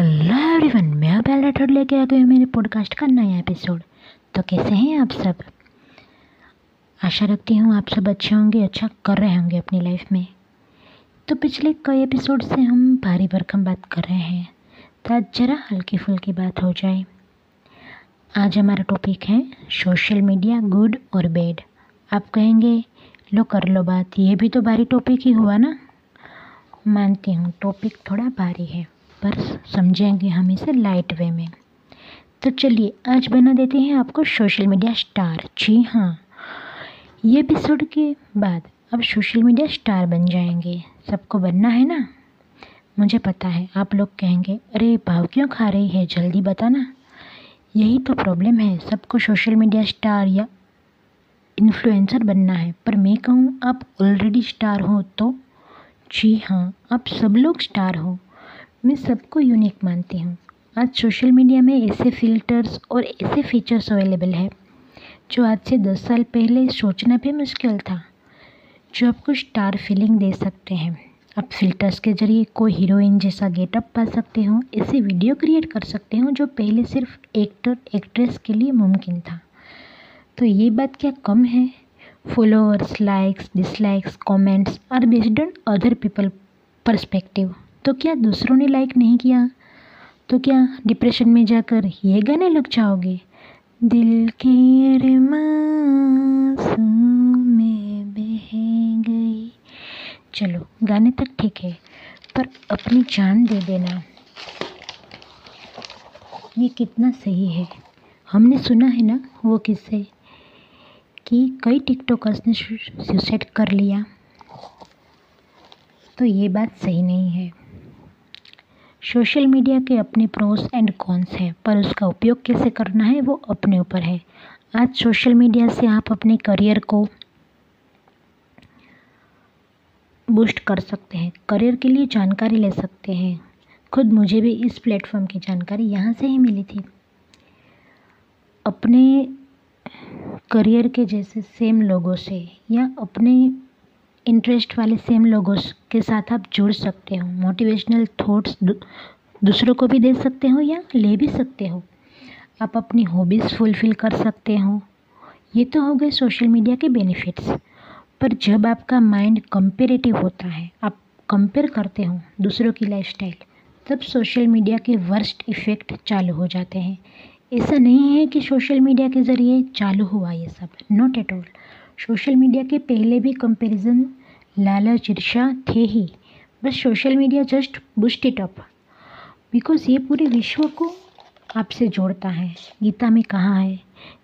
Hello everyone मैं बेल राठौर लेके आ गई हूँ मेरे पॉडकास्ट का नया एपिसोड तो कैसे हैं आप सब? आशा रखती हूँ आप सब अच्छे होंगे अच्छा कर रहे होंगे अपनी लाइफ में। तो पिछले कई एपिसोड से हम भारी भरकम बात कर रहे हैं। तो आज ज़रा हल्की फुल्की बात हो जाए। आज हमारा टॉपिक है सोशल मीडिया गुड और बैड आप कहेंगे, लो कर लो बात। ये भी तो भारी टॉपिक ही हुआ ना? मानती हूँ टॉपिक थोड़ा भारी है। पर समझेंगे हम इसे लाइट वे में। तो चलिए, आज बना देते हैं आपको सोशल मीडिया स्टार जी हाँ ये एपिसोड के बाद अब सोशल मीडिया स्टार बन जाएँगे। सबको बनना है ना? मुझे पता है, आप लोग कहेंगे, अरे भाव क्यों खा रही है? जल्दी बताना। यही तो प्रॉब्लम है, सबको सोशल मीडिया स्टार या इन्फ्लुएंसर बनना है। पर मैं कहूँ, आप ऑलरेडी स्टार हो तो जी हाँ आप सब लोग स्टार हो। मैं सबको यूनिक मानती हूँ। आज सोशल मीडिया में ऐसे फ़िल्टर्स और ऐसे फीचर्स अवेलेबल है, जो आज से दस साल पहले सोचना भी मुश्किल था। जो आपको स्टार फीलिंग दे सकते हैं। आप फिल्टर्स के ज़रिए कोई हीरोइन जैसा गेटअप पा सकते हो, ऐसे वीडियो क्रिएट कर सकते हो, जो पहले सिर्फ़ एक्टर एक्ट्रेस के लिए मुमकिन था। तो ये बात क्या कम है? Followers likes dislikes comments are based on other people perspective तो क्या दूसरों ने लाइक नहीं किया? तो क्या डिप्रेशन में जाकर ये गाने लग जाओगे दिल के में बह गई। चलो, गाने तक ठीक है, पर अपनी जान दे देना। ये कितना सही है। हमने सुना है ना वो किससे कि कई टिकटॉकर्स ने सुसाइड कर लिया। तो ये बात सही नहीं है। सोशल मीडिया के अपने प्रोस एंड कॉन्स हैं, पर उसका उपयोग कैसे करना है, वो अपने ऊपर है। आज सोशल मीडिया से आप अपने करियर को बूस्ट कर सकते हैं, करियर के लिए जानकारी ले सकते हैं। खुद मुझे भी इस प्लेटफॉर्म की जानकारी यहाँ से ही मिली थी। अपने करियर के जैसे सेम लोगों से या अपने इंटरेस्ट वाले सेम लोगों के साथ आप जुड़ सकते हो। मोटिवेशनल थॉट्स दूसरों को भी दे सकते हो या ले भी सकते हो। आप अपनी हॉबीज़ फुलफ़िल कर सकते हो। ये तो हो गए सोशल मीडिया के बेनिफिट्स पर जब आपका माइंड कंपेरेटिव होता है, आप कंपेयर करते हो दूसरों की लाइफस्टाइल तब सोशल मीडिया के वर्स्ट इफ़ेक्ट चालू हो जाते हैं। ऐसा नहीं है कि सोशल मीडिया के ज़रिए चालू हुआ ये सब not at all social media के पहले भी कंपैरिजन लालच ईर्षा थे ही। बस social media just boost it up because ये पूरे विश्व को आपसे जोड़ता है। गीता में कहा है।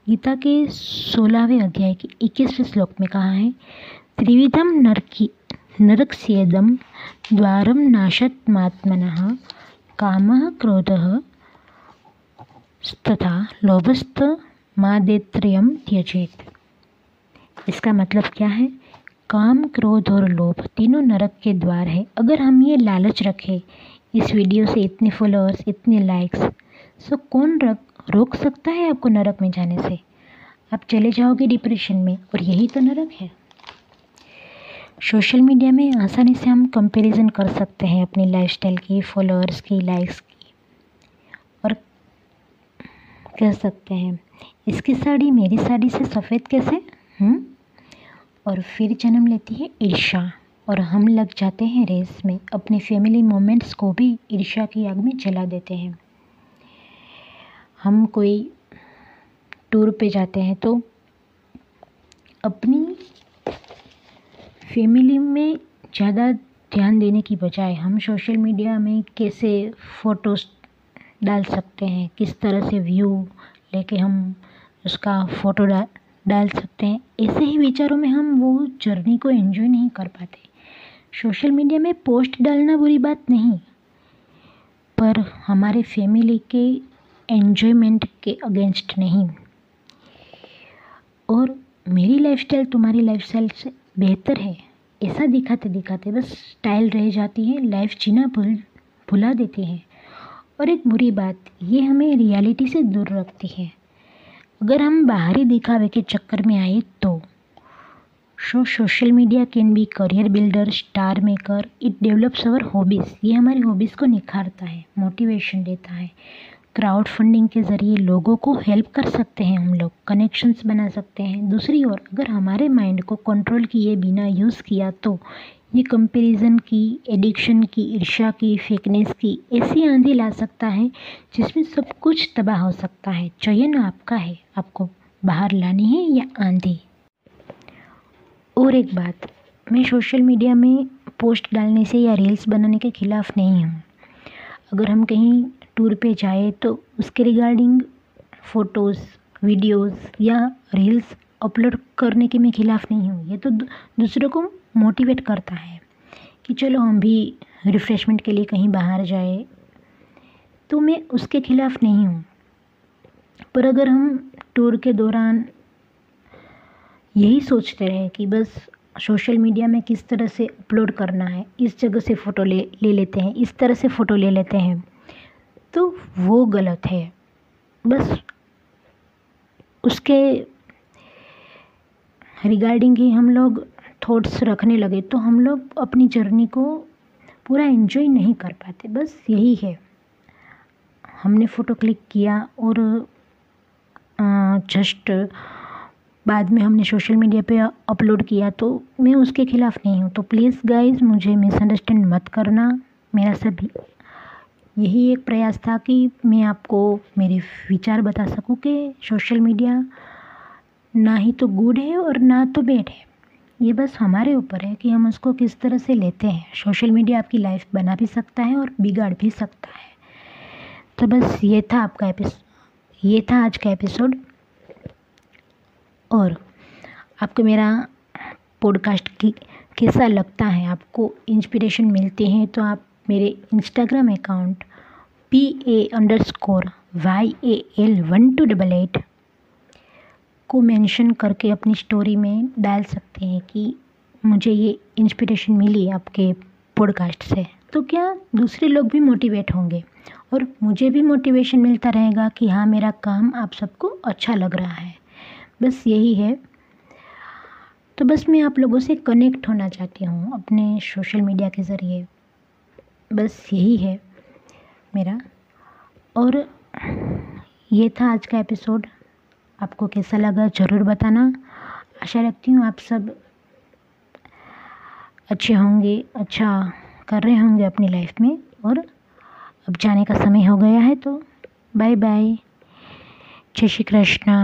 गीता के सोलहवें अध्याय के इक्कीसवें श्लोक में कहा है त्रिविधम नरकी नरक सेदम द्वारम नाशत्मात्मन काम क्रोध तथा लोभस्त मादेत्रयम त्यजेत। इसका मतलब क्या है? काम, क्रोध और लोभ तीनों नरक के द्वार है। अगर हम ये लालच रखें, इस वीडियो से इतने फॉलोअर्स इतने लाइक्स सो कौन रख, रोक सकता है आपको नरक में जाने से? आप चले जाओगे डिप्रेशन में और यही तो नरक है। सोशल मीडिया में आसानी से हम कंपैरिजन कर सकते हैं अपनी लाइफस्टाइल की फॉलोअर्स की लाइक्स की। और कह सकते हैं, इसकी साड़ी मेरी साड़ी से सफ़ेद कैसे? हम्म? और फिर जन्म लेती है ईर्षा और हम लग जाते हैं रेस में, अपने फैमिली मोमेंट्स को भी ईर्षा की आग में जला देते हैं। हम कोई टूर पे जाते हैं तो अपनी फैमिली में ज़्यादा ध्यान देने की बजाय हम सोशल मीडिया में कैसे फ़ोटोज़ डाल सकते हैं, किस तरह से व्यू लेके हम उसका फ़ोटो डाल डाल सकते हैं। ऐसे ही विचारों में हम वो जर्नी को एंजॉय नहीं कर पाते। सोशल मीडिया में पोस्ट डालना बुरी बात नहीं, पर हमारे फैमिली के एन्जॉयमेंट के अगेंस्ट नहीं। और मेरी लाइफस्टाइल तुम्हारी लाइफस्टाइल से बेहतर है। ऐसा दिखाते दिखाते बस स्टाइल रह जाती है लाइफ जीना भूल, भुला देती है। और एक बुरी बात, ये हमें रियलिटी से दूर रखती है। अगर हम बाहरी दिखावे के चक्कर में आए तो? So social media can be career builder, star maker, it develops our hobbies. ये हमारी हॉबीज़ को निखारता है, मोटिवेशन देता है। क्राउड फंडिंग के ज़रिए लोगों को हेल्प कर सकते हैं हम लोग, कनेक्शंस बना सकते हैं। दूसरी ओर, अगर हमारे माइंड को कंट्रोल किए बिना यूज़ किया तो ये कंपैरिजन की एडिक्शन की, ईर्ष्या की फेकनेस की, ऐसी आंधी ला सकता है, जिसमें सब कुछ तबाह हो सकता है। चयन आपका है। आपको बाहर लानी है या आंधी? और एक बात, मैं सोशल मीडिया में पोस्ट डालने से या रील्स बनाने के ख़िलाफ़ नहीं हूँ। अगर हम कहीं टूर पे जाए तो उसके रिगार्डिंग फ़ोटोज़ वीडियोज़ या रील्स अपलोड करने के मैं ख़िलाफ़ नहीं हूँ। ये तो दूसरों को मोटिवेट करता है कि चलो हम भी रिफ़्रेशमेंट के लिए कहीं बाहर जाए तो मैं उसके ख़िलाफ़ नहीं हूँ। पर अगर हम टूर के दौरान यही सोचते रहे कि बस सोशल मीडिया में किस तरह से अपलोड करना है, इस जगह से फ़ोटो ले ले लेते हैं, इस तरह से फ़ोटो ले लेते हैं तो वो गलत है। बस उसके रिगार्डिंग ही हम लोग थॉट्स रखने लगे तो हम लोग अपनी जर्नी को पूरा इन्जॉय नहीं कर पाते। बस यही है। हमने फ़ोटो क्लिक किया और जस्ट बाद में हमने सोशल मीडिया पे अपलोड किया तो मैं उसके ख़िलाफ़ नहीं हूँ। तो प्लीज़ गाइज़ मुझे मिसअंडरस्टैंड मत करना। मेरा सभी यही एक प्रयास था कि मैं आपको मेरे विचार बता सकूँ कि सोशल मीडिया ना ही तो गुड है और ना तो बैड है। ये बस हमारे ऊपर है कि हम उसको किस तरह से लेते हैं। सोशल मीडिया आपकी लाइफ बना भी सकता है और बिगाड़ भी सकता है। तो बस ये था आपका एपिसोड ये था आज का एपिसोड। और आपको मेरा पॉडकास्ट की, कैसा लगता है? आपको इंस्पिरेशन मिलती है तो आप मेरे Instagram account P A underscore Y A L one two double eight को मेंशन करके अपनी स्टोरी में डाल सकते हैं कि मुझे ये इंस्पिरेशन मिली आपके पॉडकास्ट से। तो क्या दूसरे लोग भी मोटिवेट होंगे? और मुझे भी मोटिवेशन मिलता रहेगा कि हाँ मेरा काम आप सबको अच्छा लग रहा है। बस यही है। तो बस मैं आप लोगों से कनेक्ट होना चाहती हूँ अपने सोशल मीडिया के ज़रिए। बस यही है मेरा। और ये था आज का एपिसोड आपको कैसा लगा ज़रूर बताना। आशा रखती हूँ आप सब अच्छे होंगे अच्छा कर रहे होंगे अपनी लाइफ में और अब जाने का समय हो गया है तो बाय बाय जय श्री कृष्णा।